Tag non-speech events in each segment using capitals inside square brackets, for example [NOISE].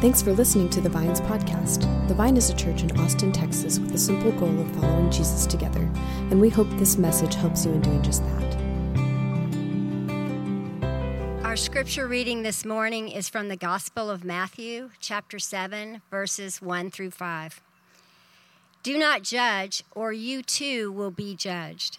Thanks for listening to the Vines podcast. The Vine is a church in Austin, Texas, with the simple goal of following Jesus together, and we hope this message helps you in doing just that. Our scripture reading this morning is from the Gospel of Matthew, chapter 7, verses 1 through 5. Do not judge, or you too will be judged.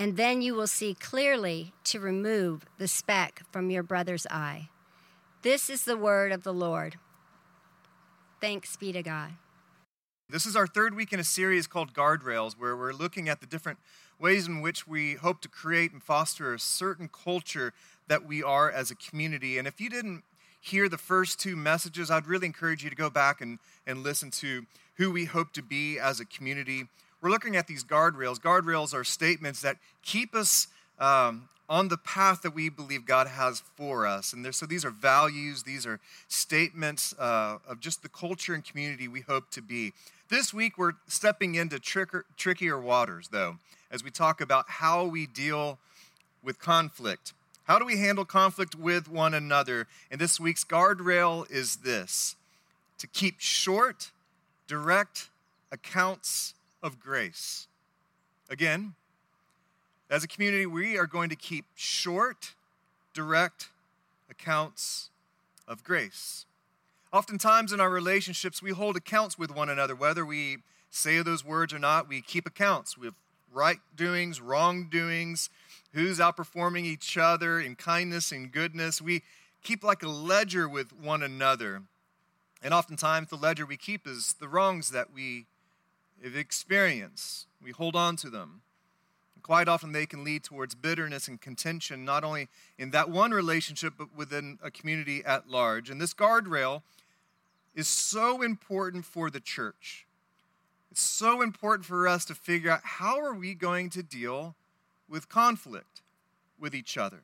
and then you will see clearly to remove the speck from your brother's eye. This is the word of the Lord. Thanks be to God. This is our third week in a series called Guardrails, where we're looking at the different ways in which we hope to create and foster a certain culture that we are as a community. And if you didn't hear the first two messages, I'd really encourage you to go back and, and listen to who we hope to be as a community we're looking at these guardrails. Guardrails are statements that keep us um, on the path that we believe God has for us. And so these are values, these are statements uh, of just the culture and community we hope to be. This week, we're stepping into tricker, trickier waters, though, as we talk about how we deal with conflict. How do we handle conflict with one another? And this week's guardrail is this to keep short, direct accounts of grace. Again, as a community, we are going to keep short, direct accounts of grace. Oftentimes in our relationships, we hold accounts with one another, whether we say those words or not, we keep accounts with right doings, wrong doings, who's outperforming each other in kindness and goodness. We keep like a ledger with one another. And oftentimes, the ledger we keep is the wrongs that we of experience. We hold on to them. And quite often, they can lead towards bitterness and contention, not only in that one relationship, but within a community at large. And this guardrail is so important for the church. It's so important for us to figure out how are we going to deal with conflict with each other,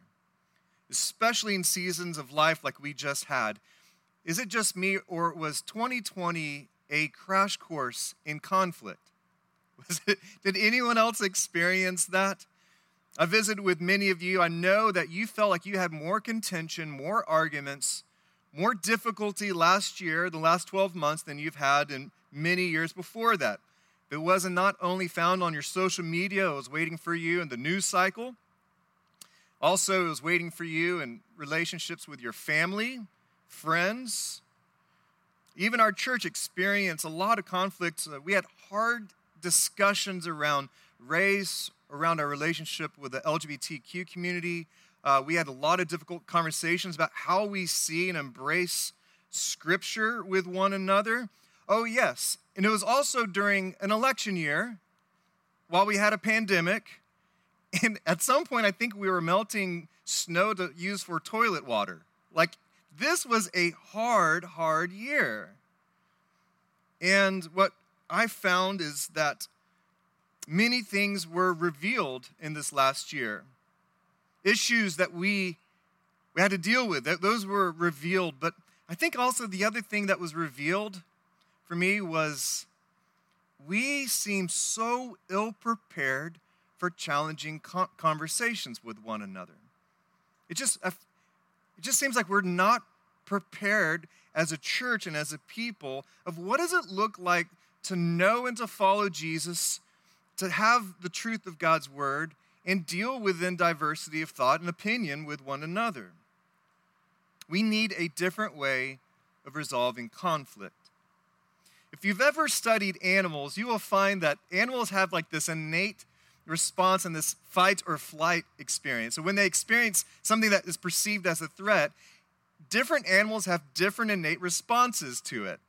especially in seasons of life like we just had. Is it just me, or was 2020 a crash course in conflict. [LAUGHS] It, did anyone else experience that? I visited with many of you. I know that you felt like you had more contention, more arguments, more difficulty last year, the last 12 months, than you've had in many years before that. It wasn't not only found on your social media, it was waiting for you in the news cycle. Also, it was waiting for you in relationships with your family, friends, even our church experienced a lot of conflicts. Uh, we had hard discussions around race, around our relationship with the LGBTQ community. Uh, we had a lot of difficult conversations about how we see and embrace scripture with one another. Oh, yes. And it was also during an election year while we had a pandemic. And at some point, I think we were melting snow to use for toilet water. Like this was a hard, hard year. And what I found is that many things were revealed in this last year. Issues that we, we had to deal with, those were revealed. But I think also the other thing that was revealed for me was we seem so ill prepared for challenging conversations with one another. It just, it just seems like we're not prepared as a church and as a people of what does it look like to know and to follow Jesus, to have the truth of God's word, and deal within diversity of thought and opinion with one another. We need a different way of resolving conflict. If you've ever studied animals, you will find that animals have like this innate response and this fight or flight experience. So when they experience something that is perceived as a threat, different animals have different innate responses to it.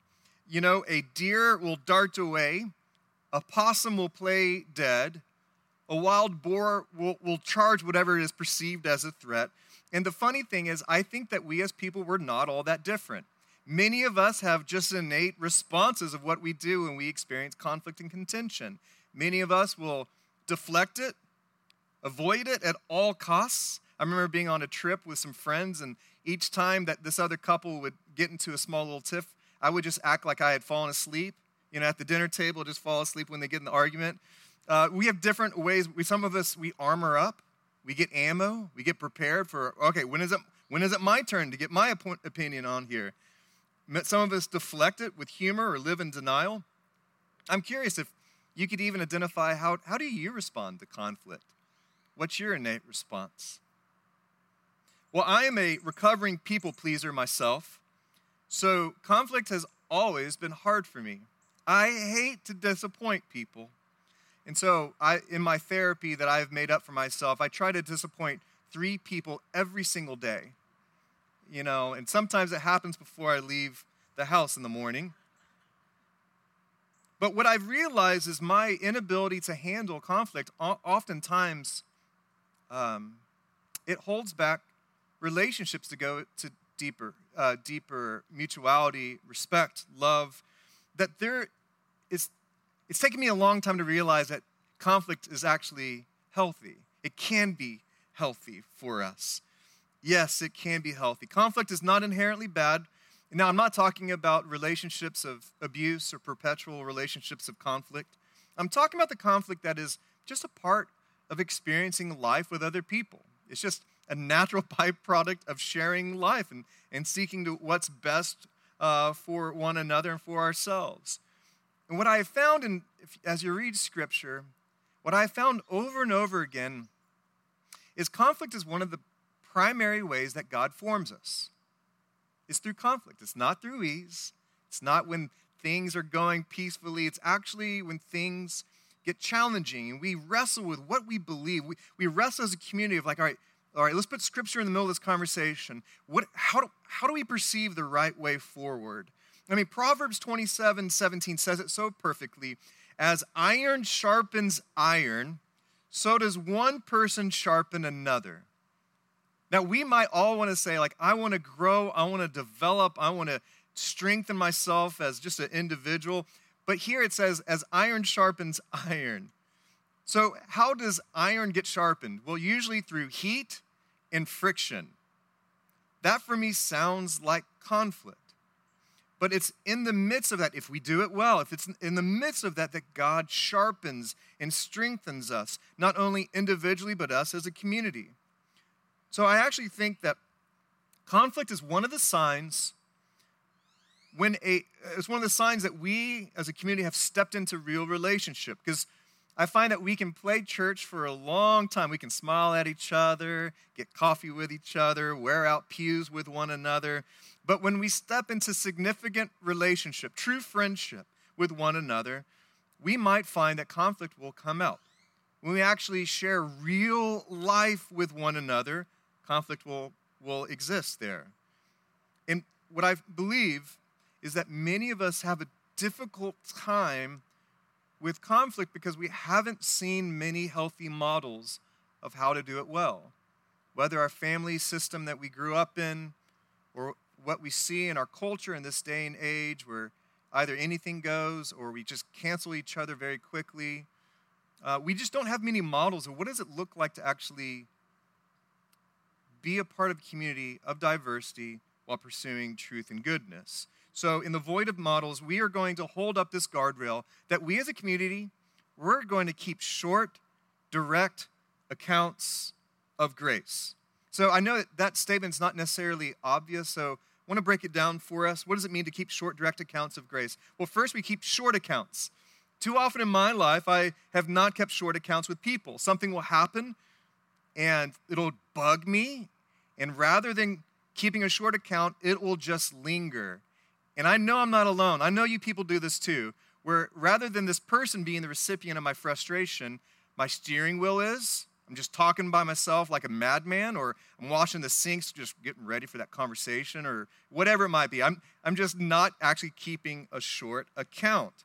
You know, a deer will dart away, a possum will play dead, a wild boar will, will charge whatever is perceived as a threat. And the funny thing is, I think that we as people were not all that different. Many of us have just innate responses of what we do when we experience conflict and contention. Many of us will deflect it, avoid it at all costs. I remember being on a trip with some friends, and each time that this other couple would get into a small little tiff, I would just act like I had fallen asleep. You know, at the dinner table, just fall asleep when they get in the argument. Uh, we have different ways. We, some of us, we armor up, we get ammo, we get prepared for, okay, when is it, when is it my turn to get my opinion on here? Some of us deflect it with humor or live in denial. I'm curious if you could even identify how, how do you respond to conflict? What's your innate response? Well, I am a recovering people pleaser myself, so conflict has always been hard for me. I hate to disappoint people. And so, I, in my therapy that I've made up for myself, I try to disappoint three people every single day you know, and sometimes it happens before I leave the house in the morning. But what I've realized is my inability to handle conflict oftentimes um, it holds back relationships to go to deeper, uh, deeper mutuality, respect, love. That there is, it's taken me a long time to realize that conflict is actually healthy. It can be healthy for us yes, it can be healthy. Conflict is not inherently bad. Now, I'm not talking about relationships of abuse or perpetual relationships of conflict. I'm talking about the conflict that is just a part of experiencing life with other people. It's just a natural [LAUGHS] byproduct of sharing life and, and seeking to what's best uh, for one another and for ourselves. And what I have found, in, as you read Scripture, what I have found over and over again is conflict is one of the primary ways that God forms us is through conflict. It's not through ease. It's not when things are going peacefully. It's actually when things get challenging and we wrestle with what we believe. We, we wrestle as a community of like, all right, all right, let's put scripture in the middle of this conversation. What, how, do, how do we perceive the right way forward? I mean, Proverbs 27 17 says it so perfectly. As iron sharpens iron, so does one person sharpen another. Now, we might all want to say, like, I want to grow, I want to develop, I want to strengthen myself as just an individual. But here it says, as iron sharpens iron. So, how does iron get sharpened? Well, usually through heat and friction. That for me sounds like conflict. But it's in the midst of that, if we do it well, if it's in the midst of that, that God sharpens and strengthens us, not only individually, but us as a community. So I actually think that conflict is one of the signs when a it's one of the signs that we as a community have stepped into real relationship because I find that we can play church for a long time. We can smile at each other, get coffee with each other, wear out pews with one another. But when we step into significant relationship, true friendship with one another, we might find that conflict will come out. When we actually share real life with one another, conflict will, will exist there. And what I believe is that many of us have a difficult time with conflict because we haven't seen many healthy models of how to do it well. Whether our family system that we grew up in or what we see in our culture in this day and age where either anything goes or we just cancel each other very quickly. Uh, we just don't have many models of what does it look like to actually be a part of a community of diversity while pursuing truth and goodness. So, in the void of models, we are going to hold up this guardrail that we as a community, we're going to keep short, direct accounts of grace. So, I know that that statement's not necessarily obvious, so I want to break it down for us. What does it mean to keep short, direct accounts of grace? Well, first, we keep short accounts. Too often in my life, I have not kept short accounts with people. Something will happen, and it'll bug me. And rather than keeping a short account, it will just linger. And I know I'm not alone. I know you people do this too, where rather than this person being the recipient of my frustration, my steering wheel is. I'm just talking by myself like a madman, or I'm washing the sinks, just getting ready for that conversation, or whatever it might be. I'm, I'm just not actually keeping a short account.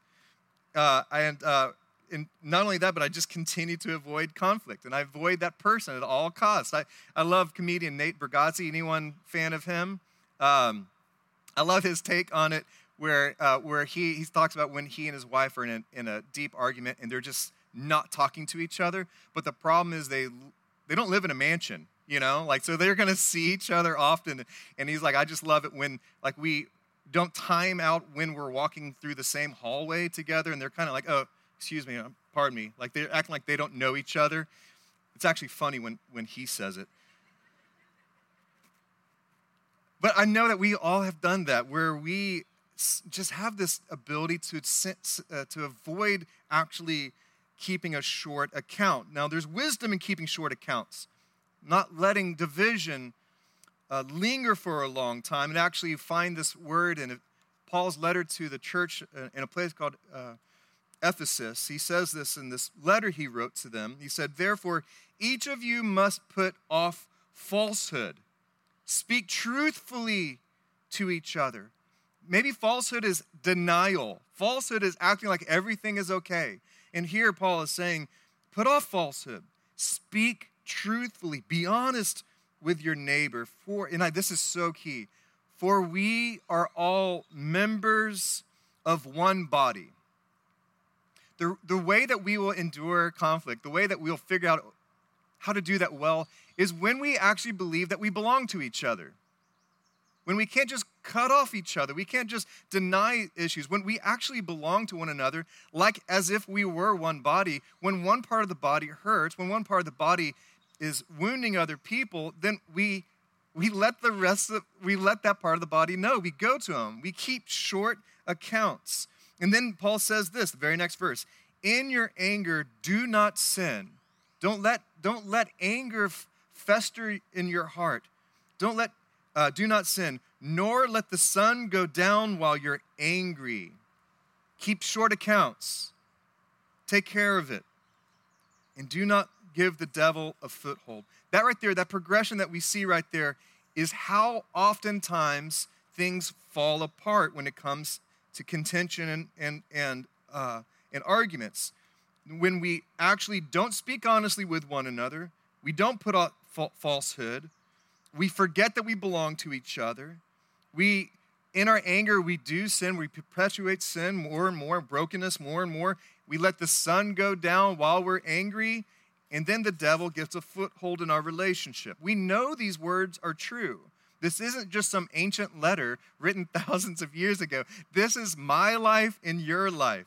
Uh, and uh, and not only that, but I just continue to avoid conflict and I avoid that person at all costs. I, I love comedian Nate Bargatze. Anyone fan of him? Um, I love his take on it where, uh, where he, he talks about when he and his wife are in a, in a deep argument and they're just not talking to each other. But the problem is they, they don't live in a mansion, you know? Like, so they're going to see each other often. And he's like, I just love it when, like, we don't time out when we're walking through the same hallway together and they're kind of like, oh, excuse me, um, pardon me. Like, they're acting like they don't know each other. It's actually funny when, when he says it. But I know that we all have done that, where we just have this ability to, uh, to avoid actually keeping a short account. Now, there's wisdom in keeping short accounts, not letting division uh, linger for a long time. And actually, find this word in Paul's letter to the church uh, in a place called uh, Ephesus. He says this in this letter he wrote to them. He said, Therefore, each of you must put off falsehood Speak truthfully to each other. Maybe falsehood is denial. Falsehood is acting like everything is okay. And here Paul is saying, put off falsehood. Speak truthfully. Be honest with your neighbor. For and I, this is so key. For we are all members of one body. The, the way that we will endure conflict, the way that we'll figure out how to do that well is when we actually believe that we belong to each other. When we can't just cut off each other, we can't just deny issues. When we actually belong to one another, like as if we were one body, when one part of the body hurts, when one part of the body is wounding other people, then we we let the rest of we let that part of the body know. We go to them. We keep short accounts. And then Paul says this, the very next verse. In your anger, do not sin. Don't let don't let anger fester in your heart. Don't let, uh, do not sin, nor let the sun go down while you're angry. Keep short accounts. Take care of it. And do not give the devil a foothold. That right there, that progression that we see right there, is how oftentimes things fall apart when it comes to contention and, and, and, uh, and arguments. When we actually don't speak honestly with one another, we don't put up falsehood. We forget that we belong to each other. We, in our anger, we do sin. We perpetuate sin more and more, brokenness more and more. We let the sun go down while we're angry, and then the devil gets a foothold in our relationship. We know these words are true. This isn't just some ancient letter written [LAUGHS] thousands of years ago. This is my life and your life.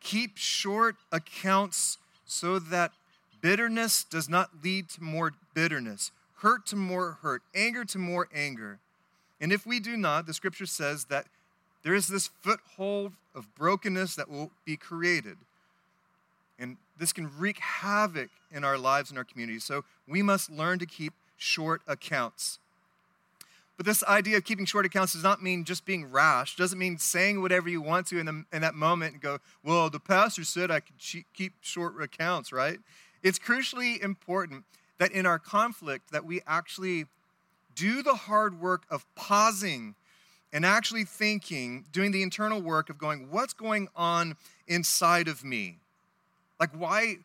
Keep short accounts so that Bitterness does not lead to more bitterness, hurt to more hurt, anger to more anger. And if we do not, the scripture says that there is this foothold of brokenness that will be created. And this can wreak havoc in our lives and our communities. So we must learn to keep short accounts. But this idea of keeping short accounts does not mean just being rash. Doesn't mean saying whatever you want to in, the, in that moment and go, well, the pastor said I could keep short accounts, right? It's crucially important that in our conflict that we actually do the hard work of pausing and actually thinking, doing the internal work of going, what's going on inside of me? Like why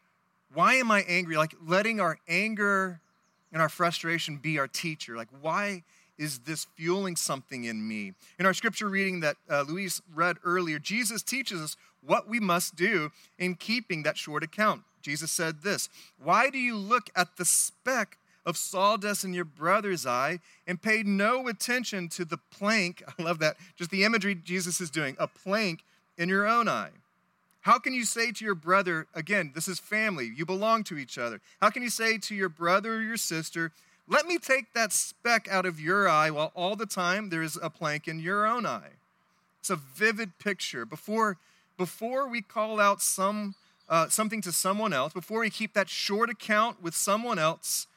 why am I angry? Like letting our anger and our frustration be our teacher. Like why is this fueling something in me? In our scripture reading that uh, Luis read earlier, Jesus teaches us what we must do in keeping that short account. Jesus said this Why do you look at the speck of sawdust in your brother's eye and pay no attention to the plank? [LAUGHS] I love that. Just the imagery Jesus is doing a plank in your own eye. How can you say to your brother, again, this is family, you belong to each other. How can you say to your brother or your sister, let me take that speck out of your eye while all the time there is a plank in your own eye? It's a vivid picture. Before, before we call out some uh, something to someone else, before we keep that short account with someone else,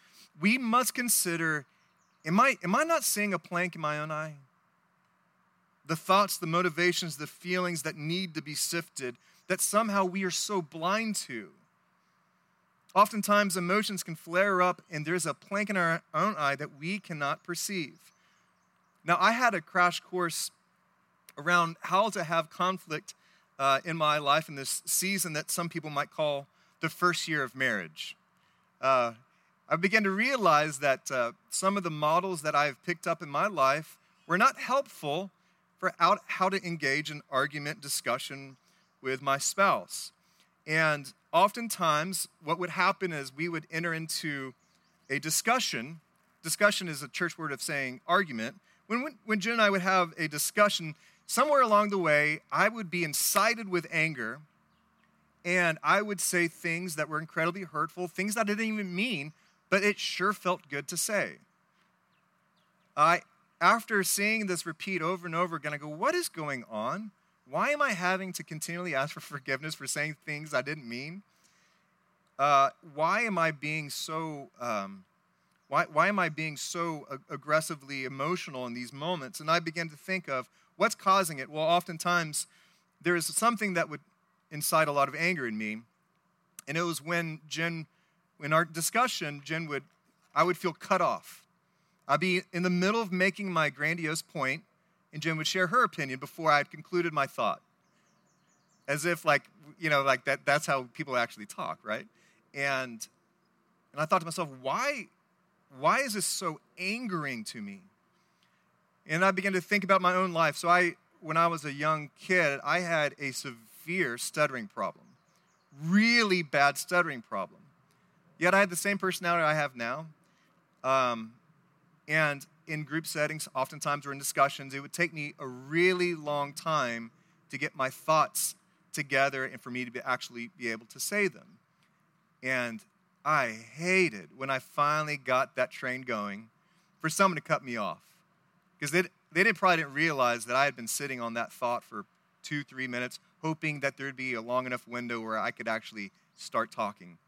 we must consider am I, am I not seeing a plank in my own eye? The thoughts, the motivations, the feelings that need to be sifted that somehow we are so blind to. Oftentimes, emotions can flare up, and there's a plank in our own eye that we cannot perceive. Now, I had a crash course around how to have conflict uh, in my life in this season that some people might call the first year of marriage. Uh, I began to realize that uh, some of the models that I've picked up in my life were not helpful for out, how to engage in argument discussion with my spouse. And oftentimes, what would happen is we would enter into a discussion. Discussion is a church word of saying argument. When, when, Jen and I would have a discussion, somewhere along the way, I would be incited with anger and I would say things that were incredibly hurtful, things that I didn't even mean, but it sure felt good to say. I, after seeing this repeat over and over again, I go, What is going on? Why am I having to continually ask for forgiveness for saying things I didn't mean? Uh, why am I being so um, why, why am I being so aggressively emotional in these moments? And I began to think of what's causing it. Well, oftentimes there is something that would incite a lot of anger in me, and it was when Jen, in our discussion, Jen would, I would feel cut off. I'd be in the middle of making my grandiose point, and Jen would share her opinion before I had concluded my thought. As if, like, you know, like that, that's how people actually talk, right? And, and I thought to myself, why, why is this so angering to me? And I began to think about my own life. So I, when I was a young kid, I had a severe stuttering problem, really bad stuttering problem. Yet I had the same personality I have now. Um, and in group settings, oftentimes or in discussions, it would take me a really long time to get my thoughts together and for me to be actually be able to say them. And I hated when I finally got that train going for someone to cut me off. Because they, they didn't, probably didn't realize that I had been sitting on that thought for two, three minutes, hoping that there'd be a long enough window where I could actually start talking.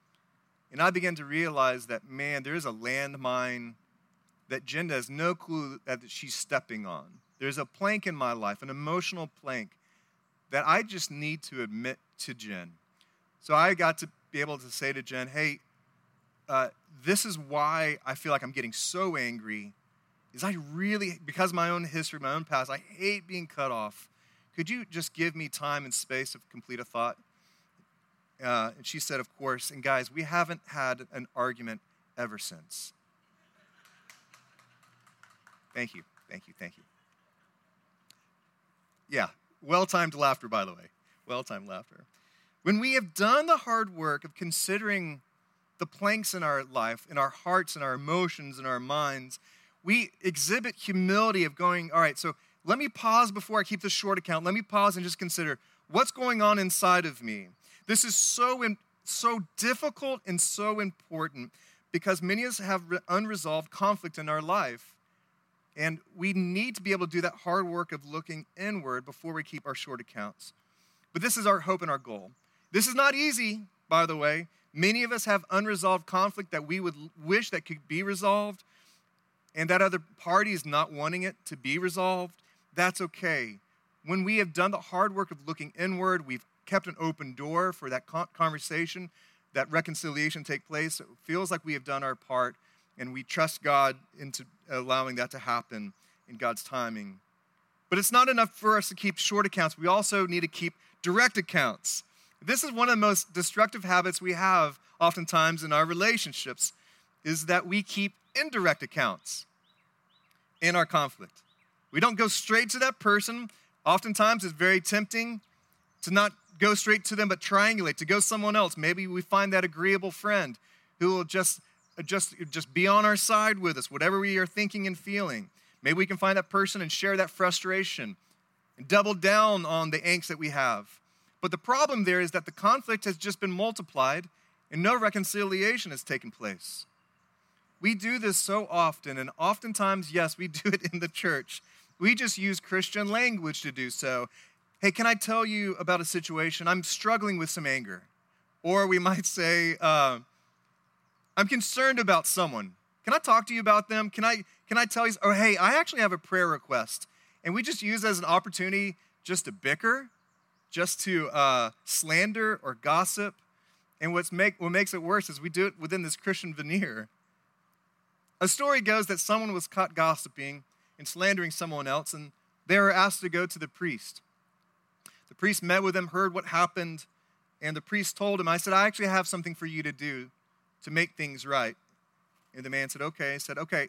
And I began to realize that, man, there is a landmine that Jen has no clue that she's stepping on. There's a plank in my life, an emotional plank, that I just need to admit to Jen. So I got to be able to say to Jen, hey, uh, this is why I feel like I'm getting so angry. Is I really, because my own history, my own past, I hate being cut off. Could you just give me time and space to complete a thought? Uh, and she said, Of course. And guys, we haven't had an argument ever since. Thank you, thank you, thank you. Yeah, well timed laughter, by the way. Well timed laughter. When we have done the hard work of considering the planks in our life, in our hearts, in our emotions, in our minds, we exhibit humility of going, all right, so let me pause before I keep this short account. Let me pause and just consider what's going on inside of me. This is so, so difficult and so important because many of us have unresolved conflict in our life. And we need to be able to do that hard work of looking inward before we keep our short accounts. But this is our hope and our goal. This is not easy, by the way. Many of us have unresolved conflict that we would wish that could be resolved, and that other party is not wanting it to be resolved. That's okay. When we have done the hard work of looking inward, we've kept an open door for that conversation, that reconciliation take place. It feels like we have done our part and we trust God into allowing that to happen in God's timing. But it's not enough for us to keep short accounts. We also need to keep direct accounts. This is one of the most destructive habits we have oftentimes in our relationships is that we keep indirect accounts in our conflict. We don't go straight to that person. Oftentimes it's very tempting to not go straight to them but triangulate, to go someone else. Maybe we find that agreeable friend who will just just, just be on our side with us, whatever we are thinking and feeling. Maybe we can find that person and share that frustration and double down on the angst that we have. But the problem there is that the conflict has just been multiplied and no reconciliation has taken place. We do this so often, and oftentimes, yes, we [LAUGHS] do it in the church. We just use Christian language to do so. Hey, can I tell you about a situation? I'm struggling with some anger. Or we might [LAUGHS] say, uh, I'm concerned about someone. Can I talk to you about them? Can I, can I tell you? Oh, hey, I actually have a prayer request. And we just use as an opportunity just to bicker, just to uh, slander or gossip. And what's make, what makes it worse is we do it within this Christian veneer. A story goes that someone was caught gossiping and slandering someone else, and they were asked to go to the priest. The priest met with him, heard what happened, and the priest told him, I said, I actually have something for you to do to make things right. And the man said, Okay. He said, Okay,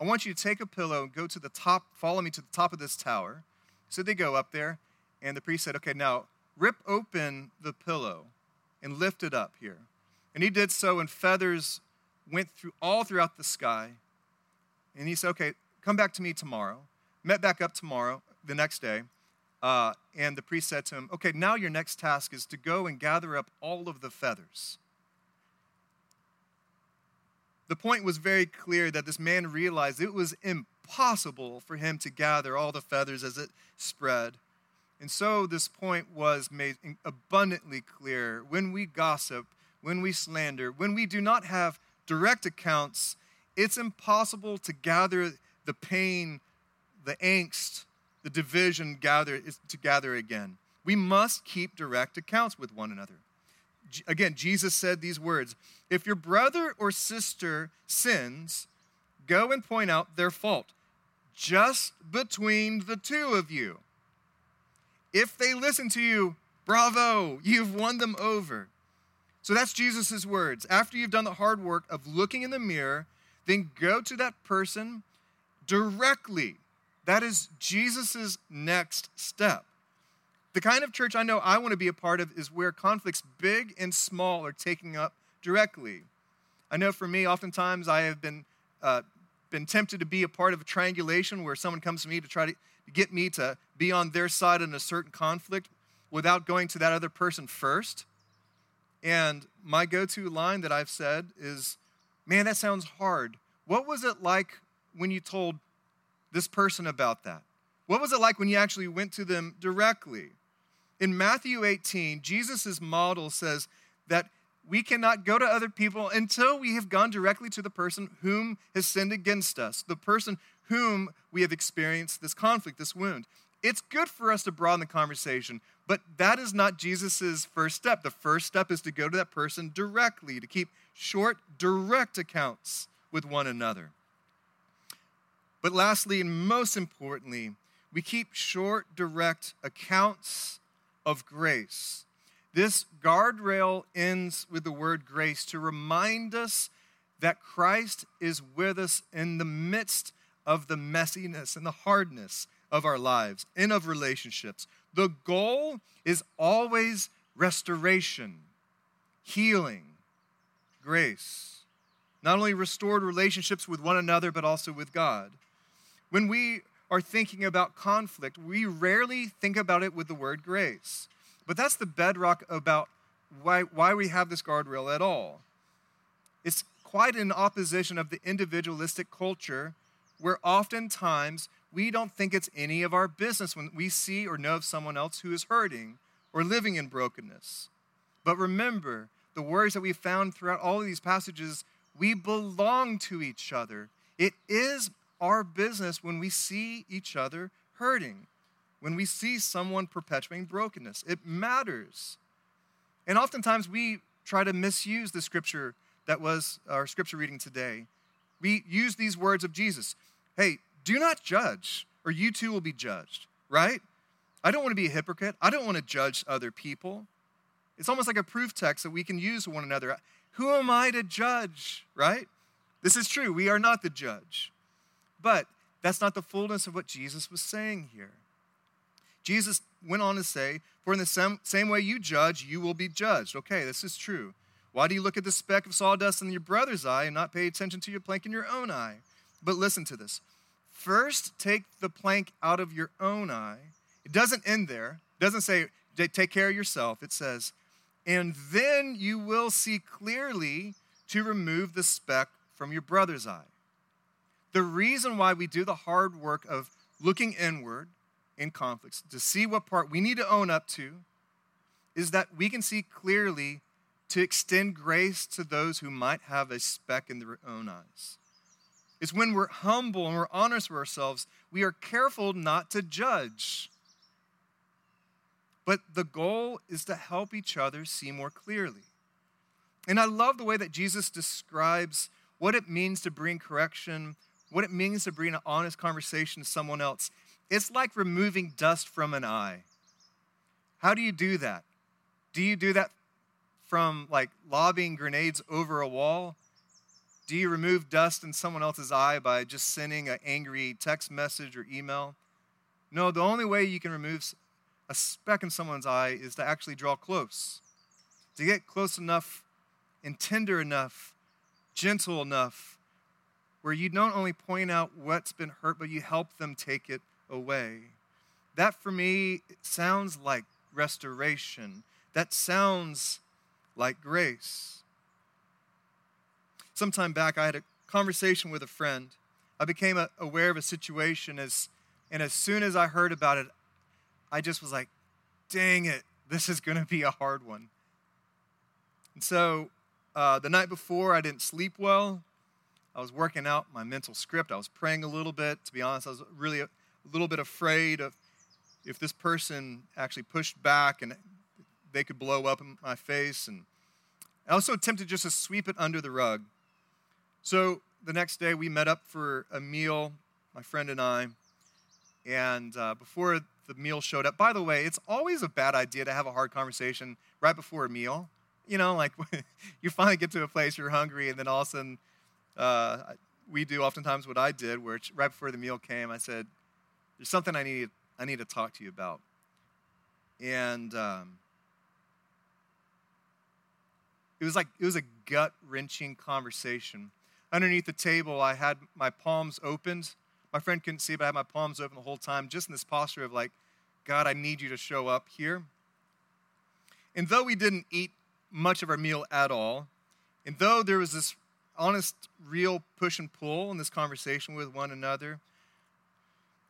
I want you to take a pillow and go to the top, follow me to the top of this tower. So they go up there, and the priest said, Okay, now rip open the pillow and lift it up here. And he did so, and feathers went through all throughout the sky. And he said, Okay, come back to me tomorrow. Met back up tomorrow, the next day. Uh, and the priest said to him, Okay, now your next task is to go and gather up all of the feathers. The point was very clear that this man realized it was impossible for him to gather all the feathers as it spread. And so this point was made abundantly clear. When we gossip, when we slander, when we do not have direct accounts, it's impossible to gather the pain, the angst, the division gather to gather again. We must keep direct accounts with one another. Again, Jesus said these words If your brother or sister sins, go and point out their fault, just between the two of you. If they listen to you, bravo, you've won them over. So that's Jesus' words. After you've done the hard work of looking in the mirror, then go to that person directly. That is Jesus' next step. The kind of church I know I want to be a part of is where conflicts, big and small, are taken up directly. I know for me, oftentimes I have been, uh, been tempted to be a part of a triangulation where someone comes to me to try to get me to be on their side in a certain conflict without going to that other person first. And my go to line that I've said is, Man, that sounds hard. What was it like when you told this person about that? What was it like when you actually went to them directly? In Matthew 18, Jesus' model says that we cannot go to other people until we have gone directly to the person whom has sinned against us, the person whom we have experienced this conflict, this wound. It's good for us to broaden the conversation, but that is not Jesus' first step. The first step is to go to that person directly, to keep short, direct accounts with one another. But lastly, and most importantly, we keep short, direct accounts of grace. This guardrail ends with the word grace to remind us that Christ is with us in the midst of the messiness and the hardness of our lives and of relationships. The goal is always restoration, healing, grace. Not only restored relationships with one another, but also with God. When we are thinking about conflict, we rarely think about it with the word grace. But that's the bedrock about why, why we have this guardrail at all. It's quite in opposition of the individualistic culture where oftentimes we don't think it's any of our business when we see or know of someone else who is hurting or living in brokenness. But remember, the words that we found throughout all of these passages, we belong to each other. It is our business when we see each other hurting, when we see someone perpetuating brokenness. It matters. And oftentimes we try to misuse the scripture that was our scripture reading today. We use these words of Jesus Hey, do not judge, or you too will be judged, right? I don't want to be a hypocrite. I don't want to judge other people. It's almost like a proof text that we can use one another. Who am I to judge, right? This is true. We are not the judge. But that's not the fullness of what Jesus was saying here. Jesus went on to say, For in the same, same way you judge, you will be judged. Okay, this is true. Why do you look at the speck of sawdust in your brother's eye and not pay attention to your plank in your own eye? But listen to this. First, take the plank out of your own eye. It doesn't end there. It doesn't say, take care of yourself. It says, and then you will see clearly to remove the speck from your brother's eye. The reason why we do the hard work of looking inward in conflicts to see what part we need to own up to is that we can see clearly to extend grace to those who might have a speck in their own eyes. It's when we're humble and we're honest with ourselves, we are careful not to judge. But the goal is to help each other see more clearly. And I love the way that Jesus describes what it means to bring correction what it means to bring an honest conversation to someone else. It's like removing dust from an eye. How do you do that? Do you do that from like lobbing grenades over a wall? Do you remove dust in someone else's eye by just sending an angry text message or email? No, the only way you can remove a speck in someone's eye is to actually draw close, to get close enough and tender enough, gentle enough, where you don't only point out what's been hurt, but you help them take it away. That for me sounds like restoration. That sounds like grace. Sometime back, I had a conversation with a friend. I became aware of a situation, as, and as soon as I heard about it, I just was like, dang it, this is going to be a hard one. And so uh, the night before, I didn't sleep well. I was working out my mental script. I was praying a little bit. To be honest, I was really a, a little bit afraid of if this person actually pushed back and they could blow up in my face. And I was so tempted just to sweep it under the rug. So the next day, we met up for a meal, my friend and I. And uh, before the meal showed up, by the way, it's always a bad idea to have a hard conversation right before a meal. You know, like [LAUGHS] you finally get to a place you're hungry, and then all of a sudden, uh, we do oftentimes what I did, where right before the meal came, I said, "There's something I need I need to talk to you about." And um, it was like it was a gut wrenching conversation underneath the table, I had my palms opened. My friend couldn't see, but I had my palms open the whole time, just in this posture of like, God, I need you to show up here. And though we didn't eat much of our meal at all, and though there was this honest, real push and pull in this conversation with one another,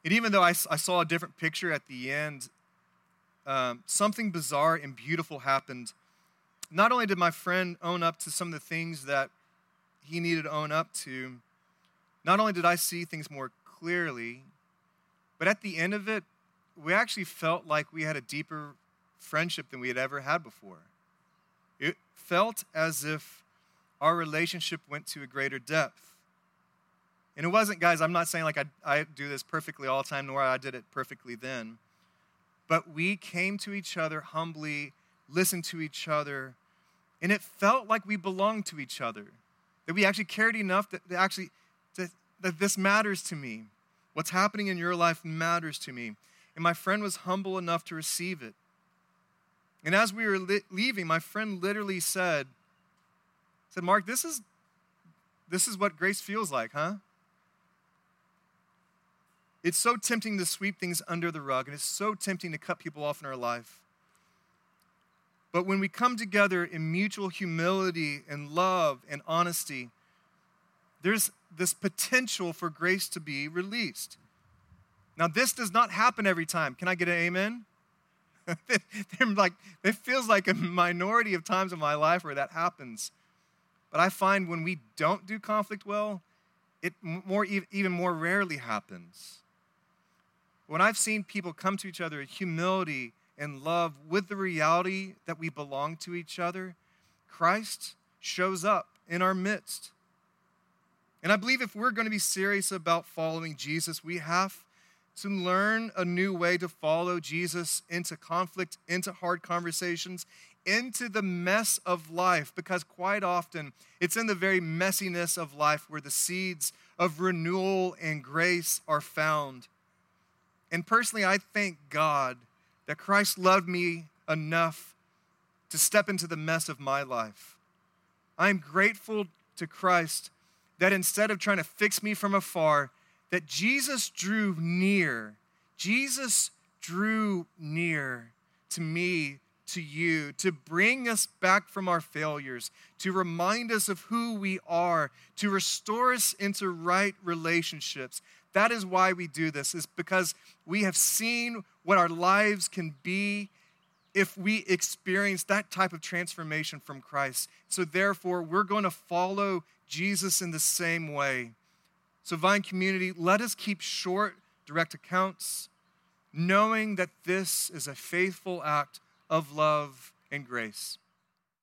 and even though I, I saw a different picture at the end, um, something bizarre and beautiful happened. Not only did my friend own up to some of the things that he needed to own up to, not only did I see things more clearly, but at the end of it, we actually felt like we had a deeper friendship than we had ever had before. It felt as if our relationship went to a greater depth. And it wasn't, guys, I'm not saying like I, I do this perfectly all the time, nor I did it perfectly then. But we came to each other humbly, listened to each other, and it felt like we belonged to each other that we actually cared enough that, that actually that, that this matters to me. What's happening in your life matters to me. And my friend was humble enough to receive it. And as we were li- leaving, my friend literally said, said, Mark, this is this is what grace feels like, huh? It's so tempting to sweep things under the rug, and it's so tempting to cut people off in our life. But when we come together in mutual humility and love and honesty, there's this potential for grace to be released. Now, this does not happen every time. Can I get an amen? [LAUGHS] like, it feels like a minority of times in my life where that happens. But I find when we don't do conflict well, it more, even more rarely happens. When I've seen people come to each other in humility and love with the reality that we belong to each other, Christ shows up in our midst. And I believe if we're going to be serious about following Jesus, we have to learn a new way to follow Jesus into conflict, into hard conversations, into the mess of life, because quite often it's in the very messiness of life where the seeds of renewal and grace are found. And personally, I thank God that Christ loved me enough to step into the mess of my life. I'm grateful to Christ that instead of trying to fix me from afar, that Jesus drew near. Jesus drew near to me, to you, to bring us back from our failures, to remind us of who we are, to restore us into right relationships. That is why we do this, is because we have seen what our lives can be if we experience that type of transformation from Christ. So, therefore, we're going to follow Jesus in the same way. So, Vine Community, let us keep short, direct accounts, knowing that this is a faithful act of love and grace.